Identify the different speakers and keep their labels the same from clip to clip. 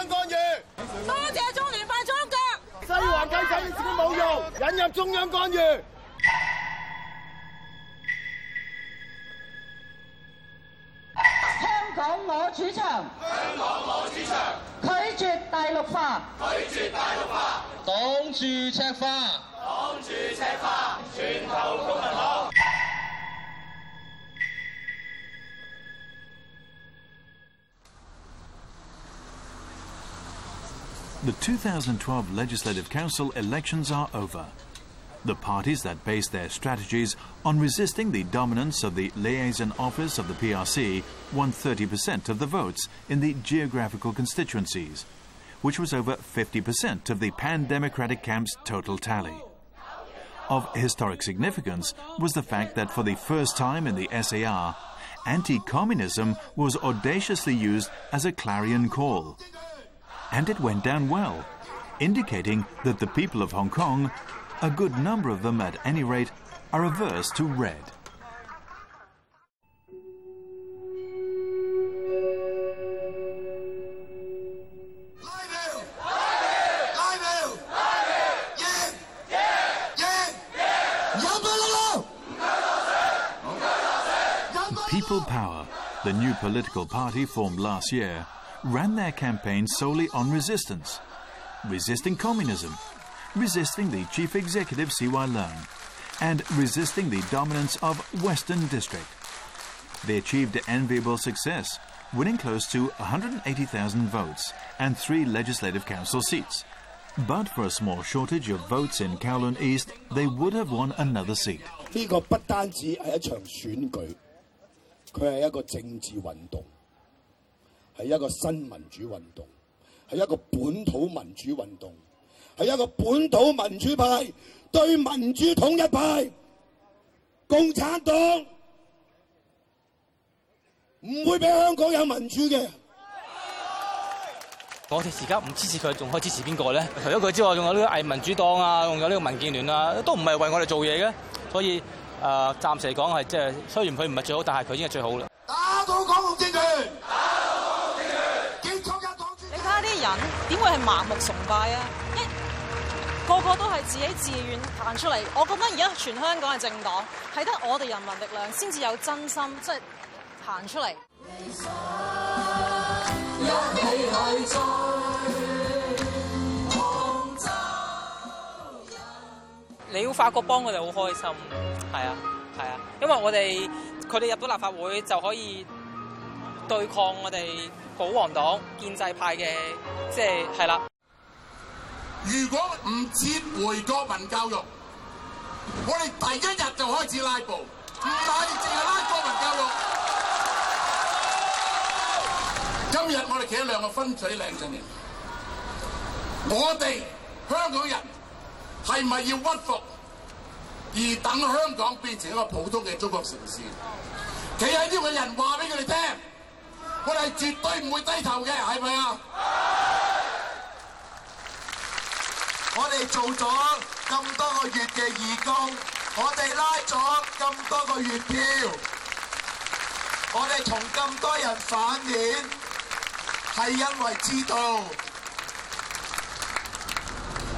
Speaker 1: 中干預，
Speaker 2: 多謝中聯辦蒞腳。
Speaker 1: 西環雞仔線冇用，引入中央干預。
Speaker 3: 香港我主場，香港我主場，拒絕大陸化，拒絕大陸化，
Speaker 1: 擋住赤化，
Speaker 4: 擋住赤化，全球公民我。
Speaker 5: The 2012 Legislative Council elections are over. The parties that base their strategies on resisting the dominance of the liaison office of the PRC won 30% of the votes in the geographical constituencies, which was over 50% of the pan democratic camp's total tally. Of historic significance was the fact that for the first time in the SAR, anti communism was audaciously used as a clarion call and it went down well, indicating that the people of Hong Kong, a good number of them at any rate, are averse to red. People Power, the new political party formed last year, ran their campaign solely on resistance, resisting communism, resisting the chief executive CY Leung, and resisting the dominance of Western District. They achieved enviable success, winning close to 180,000 votes and three legislative council seats. But for a small shortage of votes in Kowloon East, they would have won another seat.
Speaker 1: 呢個不單止係一場選舉，佢係一個政治運動。系一个新民主运动，系一个本土民主运动，系一个本土民主派对民主统一派，共产党唔会俾香港有民主嘅。
Speaker 6: 我哋而家唔支持佢，仲可以支持边个咧？除咗佢之外，仲有呢个伪民主党啊，仲有呢个民建联啊，都唔系为我哋做嘢嘅。所以诶，暂时嚟讲系即系，虽然佢唔系最好，但系佢已经系最好啦。
Speaker 7: 打倒港共政
Speaker 2: 权！人点会系盲目崇拜啊？一，个个都系自己自愿行出嚟。我觉得而家全香港系政党，系得我哋人民力量先至有真心，即系行出嚟。
Speaker 8: 你要发觉帮佢哋好开心，系啊，系啊，因为我哋佢哋入到立法会就可以对抗我哋。保皇党、建制派嘅，即係系啦。
Speaker 7: 如果唔接回國民教育，我哋第一日就開始拉布，唔單净係拉國民教育。今日我哋企喺兩個分水嶺上面，我哋香港人係咪要屈服而等香港變成一個普通嘅中國城市？企喺呢個人話俾佢哋聽。我哋絕對唔會低頭嘅，係咪啊？
Speaker 9: 我哋做咗咁多個月嘅義工，我哋拉咗咁多個月票，我哋同咁多人反面，係因為知道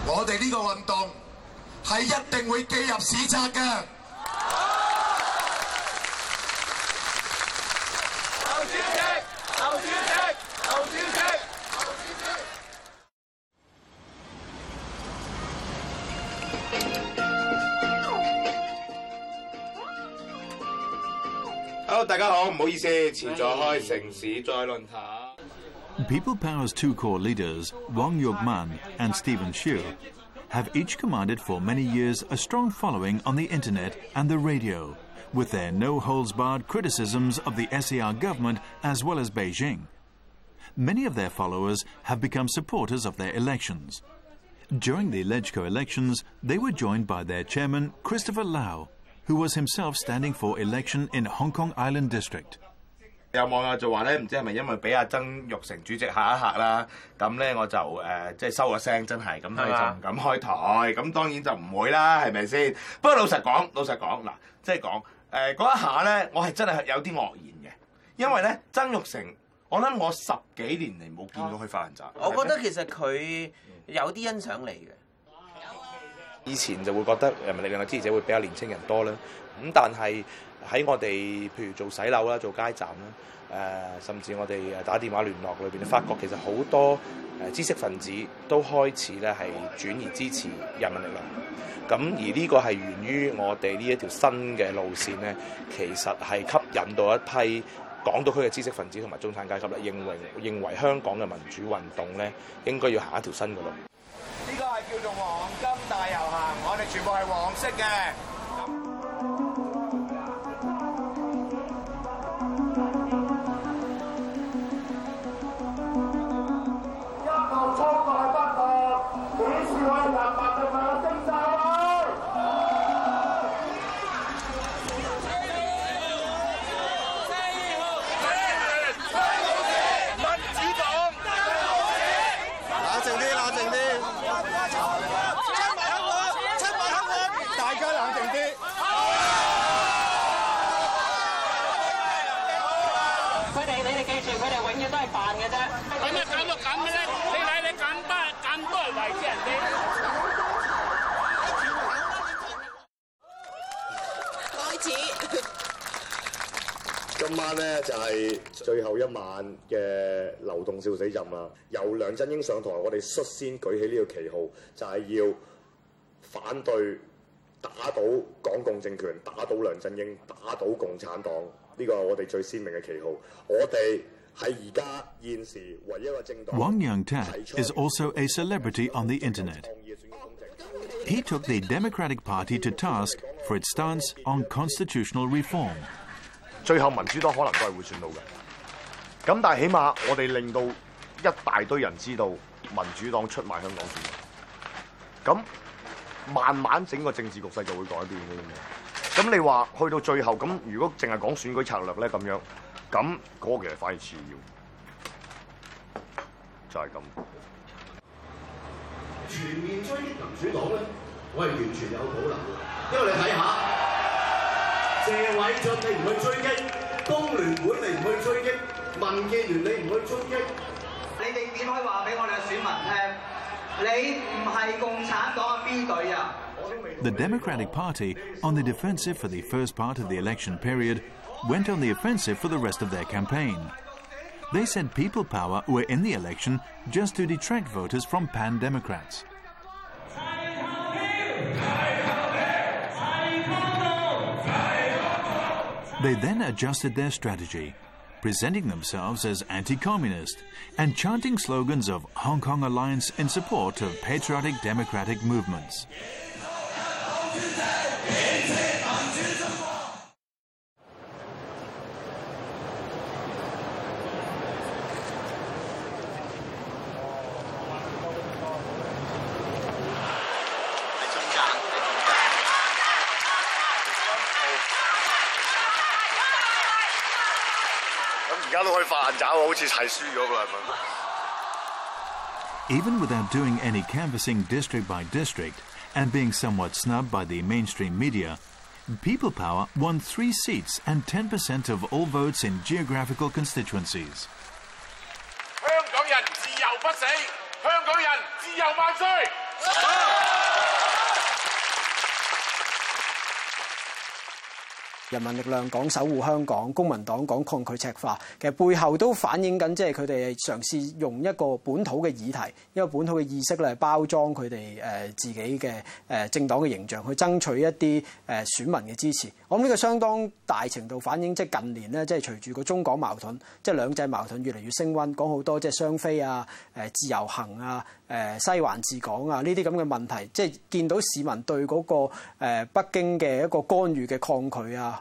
Speaker 9: 我哋呢個運動係一定會記入史冊嘅。
Speaker 5: People Power's two core leaders, Wang man and Stephen Xu, have each commanded for many years a strong following on the internet and the radio, with their no-holds-barred criticisms of the SAR government as well as Beijing. Many of their followers have become supporters of their elections. During the LegCo elections, they were joined by their chairman, Christopher Lau, who was himself standing for election in Hong Kong Island District。
Speaker 10: 有網友就話咧，唔知係咪因為俾阿曾玉成主席嚇一嚇啦，咁咧我就誒即係收個聲，真係咁，唔敢開台，咁當然就唔會啦，係咪先？不過老實講，老實講，嗱，即係講誒嗰一下咧，我係真係有啲愕然嘅，因為咧曾玉成，我諗我十幾年嚟冇見到佢發爛雜，
Speaker 11: 我覺得其實佢有啲欣賞你嘅。
Speaker 12: 以前就會覺得人民力量嘅支持者會比較年青人多啦，咁但係喺我哋譬如做洗樓啦、做街站啦，誒甚至我哋誒打電話聯絡裏邊，發覺其實好多知識分子都開始咧係轉移支持人民力量。咁而呢個係源於我哋呢一條新嘅路線咧，其實係吸引到一批港島區嘅知識分子同埋中產階級啦，認為認為香港嘅民主運動咧應該要行一條新嘅路。
Speaker 9: 呢個係叫做。全部係黃色嘅。
Speaker 13: 今晚咧就係最後一晚嘅流動笑死陣啦！由梁振英上台，我哋率先舉起呢個旗號，就係要反對打倒港共政權，打倒梁振英，打倒共產黨。呢個我哋最鮮明嘅旗號。我哋係而家現時唯一嘅政黨。
Speaker 5: 王永慶 is also a celebrity on the internet. He took the Democratic Party to task for its stance on constitutional reform.
Speaker 13: 最後民主黨可能都係會選到嘅，咁但係起碼我哋令到一大堆人知道民主黨出賣香港民，咁慢慢整個政治局勢就會改變嘅。咁你話去到最後，咁如果淨係講選舉策略咧，咁樣，咁嗰其實反而次要，就係咁。
Speaker 14: 全面追擊民主黨咧，我係完全有保留，因為你睇下。
Speaker 5: The Democratic Party, on the defensive for the first part of the election period, went on the offensive for the rest of their campaign. They said people power were in the election just to detract voters from pan Democrats. They then adjusted their strategy, presenting themselves as anti communist and chanting slogans of Hong Kong Alliance in support of patriotic democratic movements. Even without doing any canvassing district by district and being somewhat snubbed by the mainstream media, People Power won three seats and 10% of all votes in geographical constituencies.
Speaker 4: 香港人自由不死，香港人自由萬歲！
Speaker 15: 人民力量講守護香港，公民黨講抗拒赤化，其實背後都反映緊，即係佢哋嘗試用一個本土嘅議題，一個本土嘅意識嚟包裝佢哋誒自己嘅誒政黨嘅形象，去爭取一啲誒選民嘅支持。我覺呢個相當大程度反映即係近年咧，即係隨住個中港矛盾，即係兩制矛盾越嚟越升温，講好多即係雙飛啊、誒自由行啊、誒西環自港啊呢啲咁嘅問題，即係見到市民對嗰個北京嘅一個干預嘅抗拒啊。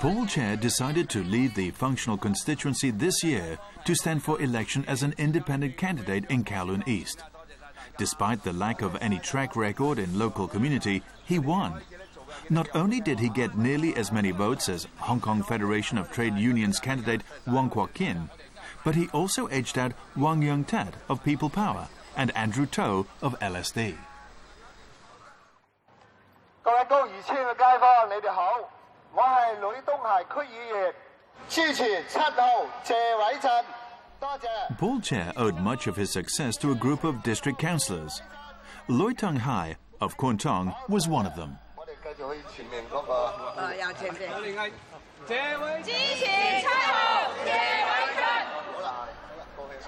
Speaker 5: Paul Chair decided to lead the functional constituency this year to stand for election as an independent candidate in Kowloon East. Despite the lack of any track record in local community, he won. Not only did he get nearly as many votes as Hong Kong Federation of Trade Unions candidate Wong Kwok Kin, but he also edged out Wang Young Tat of People Power and Andrew Toh of LSD. Paul Chair owed much of his success to a group of district councillors. Lui Tung Hai of Kuantong was one of them.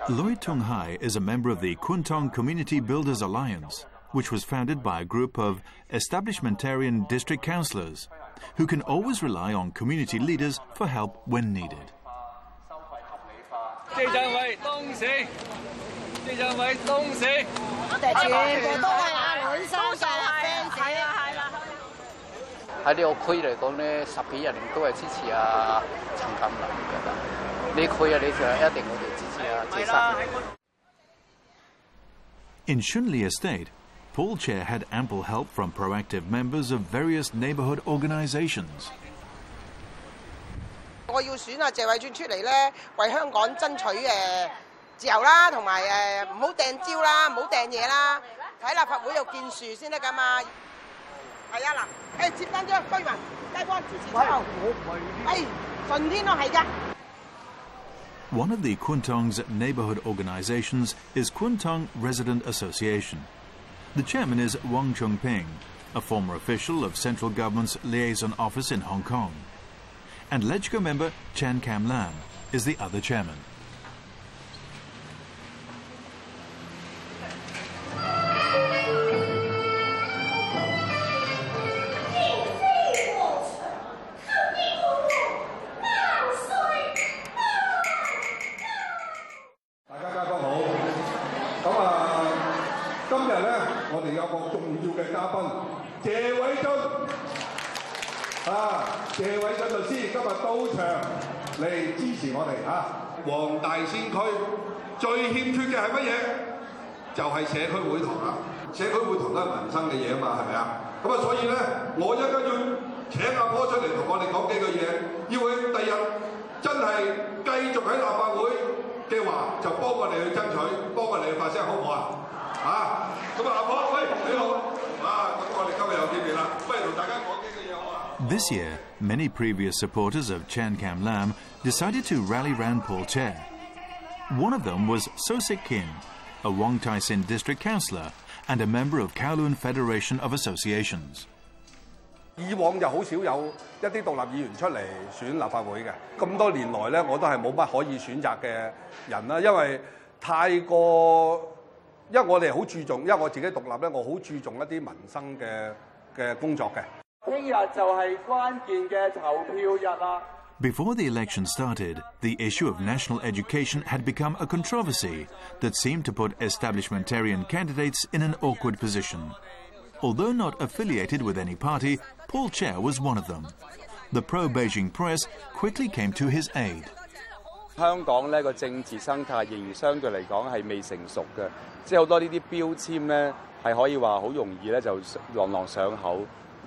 Speaker 5: Lui Tung Hai is a member of the Kuantong Community Builders Alliance which was founded by a group of establishmentarian district councillors who can always rely on community leaders for help when needed. In Shunli Estate, Paul Chair had ample help from proactive members of various neighbourhood organisations. One of the Kwintong's neighborhood organizations is Kwintong Resident Association. The chairman is Wang Chungping, a former official of central government's liaison office in Hong Kong. And LegCo member Chan Kam Lam is the other chairman.
Speaker 16: 到場嚟支持我哋啊！黃大仙區最欠缺嘅係乜嘢？就係社區會堂啦。社區會堂都係民生嘅嘢啊嘛，係咪啊？咁啊，所以咧，我而家要請阿波出嚟同我哋講幾句嘢，要佢第日真係繼續喺立法會嘅話，就幫我哋去爭取，幫我哋發聲，好唔好啊？啊！咁啊，阿波，喂。
Speaker 5: This year, many previous supporters of Chan Kam Lam decided to rally round Paul Chair. One of them was So Sik Kin, a Wong Tai Sin district councillor and a member of Kowloon Federation of Associations.
Speaker 16: 以往就好少有一啲獨立議員出嚟選立法會嘅，咁多年來咧，我都係冇乜可以選擇嘅人啦，因為太過，因為我哋好注重，因為我自己獨立咧，我好注重一啲民生嘅嘅工作嘅。
Speaker 5: before the election started, the issue of national education had become a controversy that seemed to put establishmentarian candidates in an awkward position. Although not affiliated with any party, Paul Chair was one of them. The pro Beijing press quickly came to his aid.
Speaker 17: 香港呢個政治生態仍然相對嚟講係未成熟嘅，即係好多呢啲標籤呢係可以話好容易呢就朗朗上口。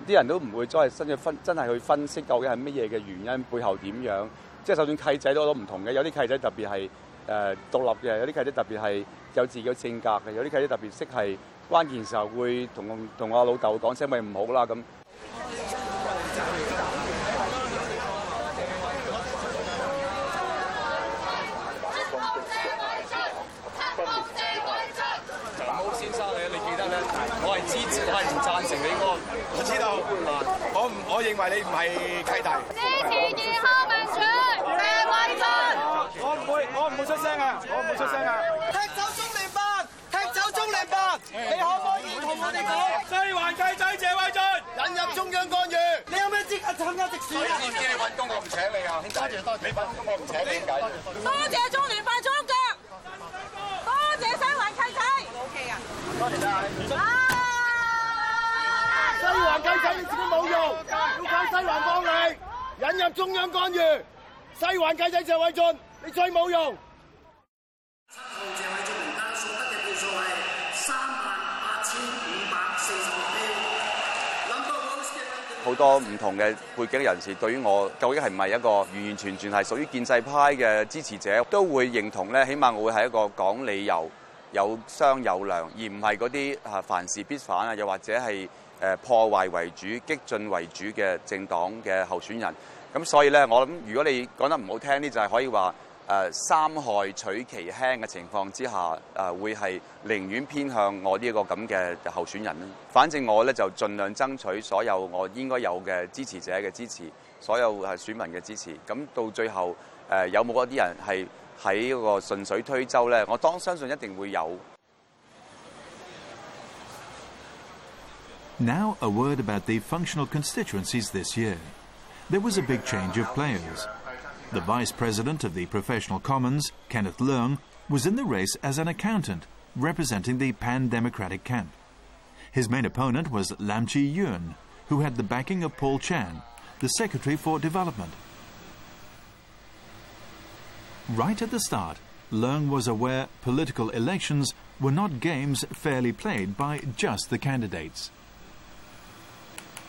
Speaker 17: 啲人都唔會再係真正分真係去分析究竟係乜嘢嘅原因背後點樣，即係就算契仔都都唔同嘅，有啲契仔特別係誒獨立嘅，有啲契仔特別係有自己嘅性格嘅，有啲契仔特別識係關鍵時候會同同阿老豆講聲咪唔好啦咁。
Speaker 18: 我唔贊成你個，我知道。我唔，我認為你唔係契弟。
Speaker 19: 支持健康民主謝偉俊。
Speaker 18: 我唔會，我唔會出聲啊！我唔會出聲啊！
Speaker 9: 踢走中聯辦，踢走中聯辦！你可唔可以同我哋講？
Speaker 18: 西環契仔謝偉俊
Speaker 9: 引入中央幹預。你有咩資格參加直選啊？
Speaker 18: 我唔知你揾工，我唔請你啊！多謝多謝你揾工，我唔請你。
Speaker 19: 多謝中聯辦中腳，多謝西環契仔。O K 啊，
Speaker 9: 多謝。西环计仔你自己冇用，要靠西环帮你，引入中央干预。西环计仔謝伟俊，你最冇用。
Speaker 17: 好多唔同嘅背景人士，对于我究竟系唔系一个完完全全系属于建制派嘅支持者，都会认同咧。起码我会系一个讲理由、有商有量，而唔系嗰啲啊凡事必反啊，又或者系。誒破壞為主、激進為主嘅政黨嘅候選人，咁所以咧，我諗如果你講得唔好聽啲，就係可以話誒三害取其輕嘅情況之下，誒會係寧願偏向我呢一個咁嘅候選人反正我咧就盡量爭取所有我應該有嘅支持者嘅支持，所有選民嘅支持。咁到最後誒有冇一啲人係喺個順水推舟咧？我當相信一定會有。
Speaker 5: Now, a word about the functional constituencies this year. There was a big change of players. The vice president of the Professional Commons, Kenneth Leung, was in the race as an accountant, representing the pan democratic camp. His main opponent was Lam Chi Yun, who had the backing of Paul Chan, the Secretary for Development. Right at the start, Leung was aware political elections were not games fairly played by just the candidates.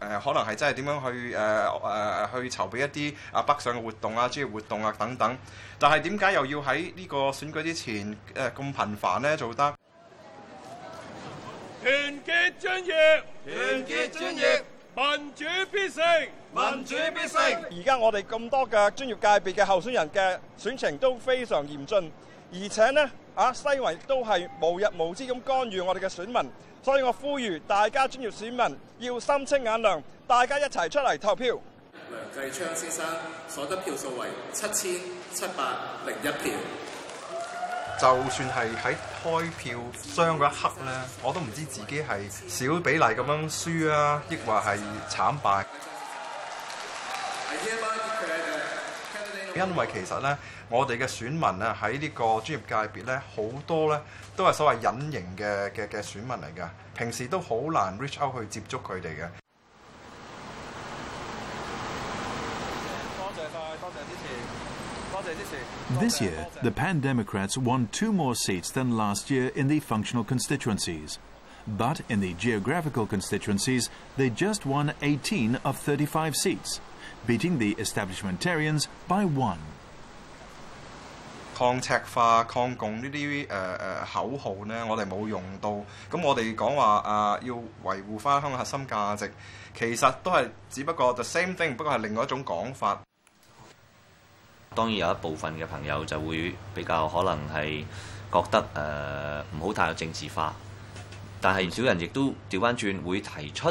Speaker 20: 誒可能係真係點樣去誒誒去籌備一啲啊北上嘅活動啊，專業活動啊等等。但係點解又要喺呢個選舉之前誒咁頻繁咧？做得
Speaker 16: 團結專業，團結專業，民主必勝，民主必勝。
Speaker 21: 而家我哋咁多嘅專業界別嘅候選人嘅選情都非常嚴峻。而且呢，啊西围都係無日無之咁干預我哋嘅選民，所以我呼籲大家專業選民要心清眼亮，大家一齊出嚟投票。
Speaker 22: 梁繼昌先生所得票數為七千七百零一票。
Speaker 20: 就算係喺開票箱嗰一刻呢，我都唔知自己係小比例咁樣輸啊，抑或係慘敗。This reach out 去接觸佢哋嘅。
Speaker 5: This year, the Pan Democrats won two more seats than last year in the functional constituencies. But in the geographical constituencies, they just won 18 of 35 seats. beating the establishmentarians by one。
Speaker 20: 抗赤化、抗共呢啲誒誒口號咧，我哋冇用到。咁我哋講話啊，要維護翻香港核心價值，其實都係只不過 the same thing，不過係另外一種講法。
Speaker 23: 當然有一部分嘅朋友就會比較可能係覺得誒唔好太政治化，但係少人亦都調翻轉會提出。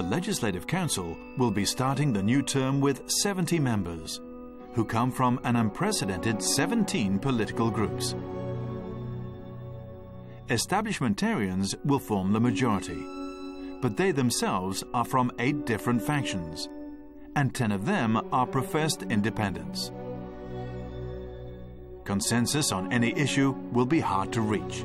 Speaker 5: the Legislative Council will be starting the new term with 70 members, who come from an unprecedented 17 political groups. Establishmentarians will form the majority, but they themselves are from eight different factions, and 10 of them are professed independents. Consensus on any issue will be hard to reach.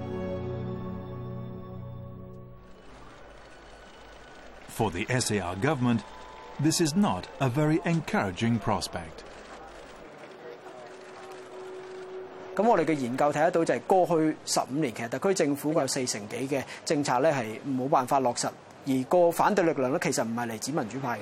Speaker 5: For the SAR government, this is not a very encouraging prospect.
Speaker 15: 咁我哋嘅研究睇得到就係過去十五年，其實特區政府有四成幾嘅政策咧係冇辦法落實，而個反對力量咧其實唔係嚟自民主派嘅。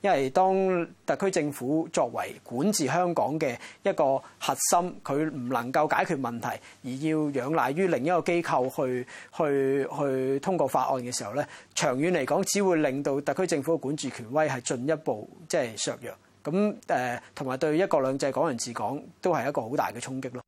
Speaker 15: 因為當特區政府作為管治香港嘅一個核心，佢唔能夠解決問題，而要仰賴於另一個機構去去去通過法案嘅時候咧，長遠嚟講，只會令到特區政府嘅管治權威係進一步即係削弱。咁誒，同埋對一國兩制、港人治港都係一個好大嘅衝擊咯。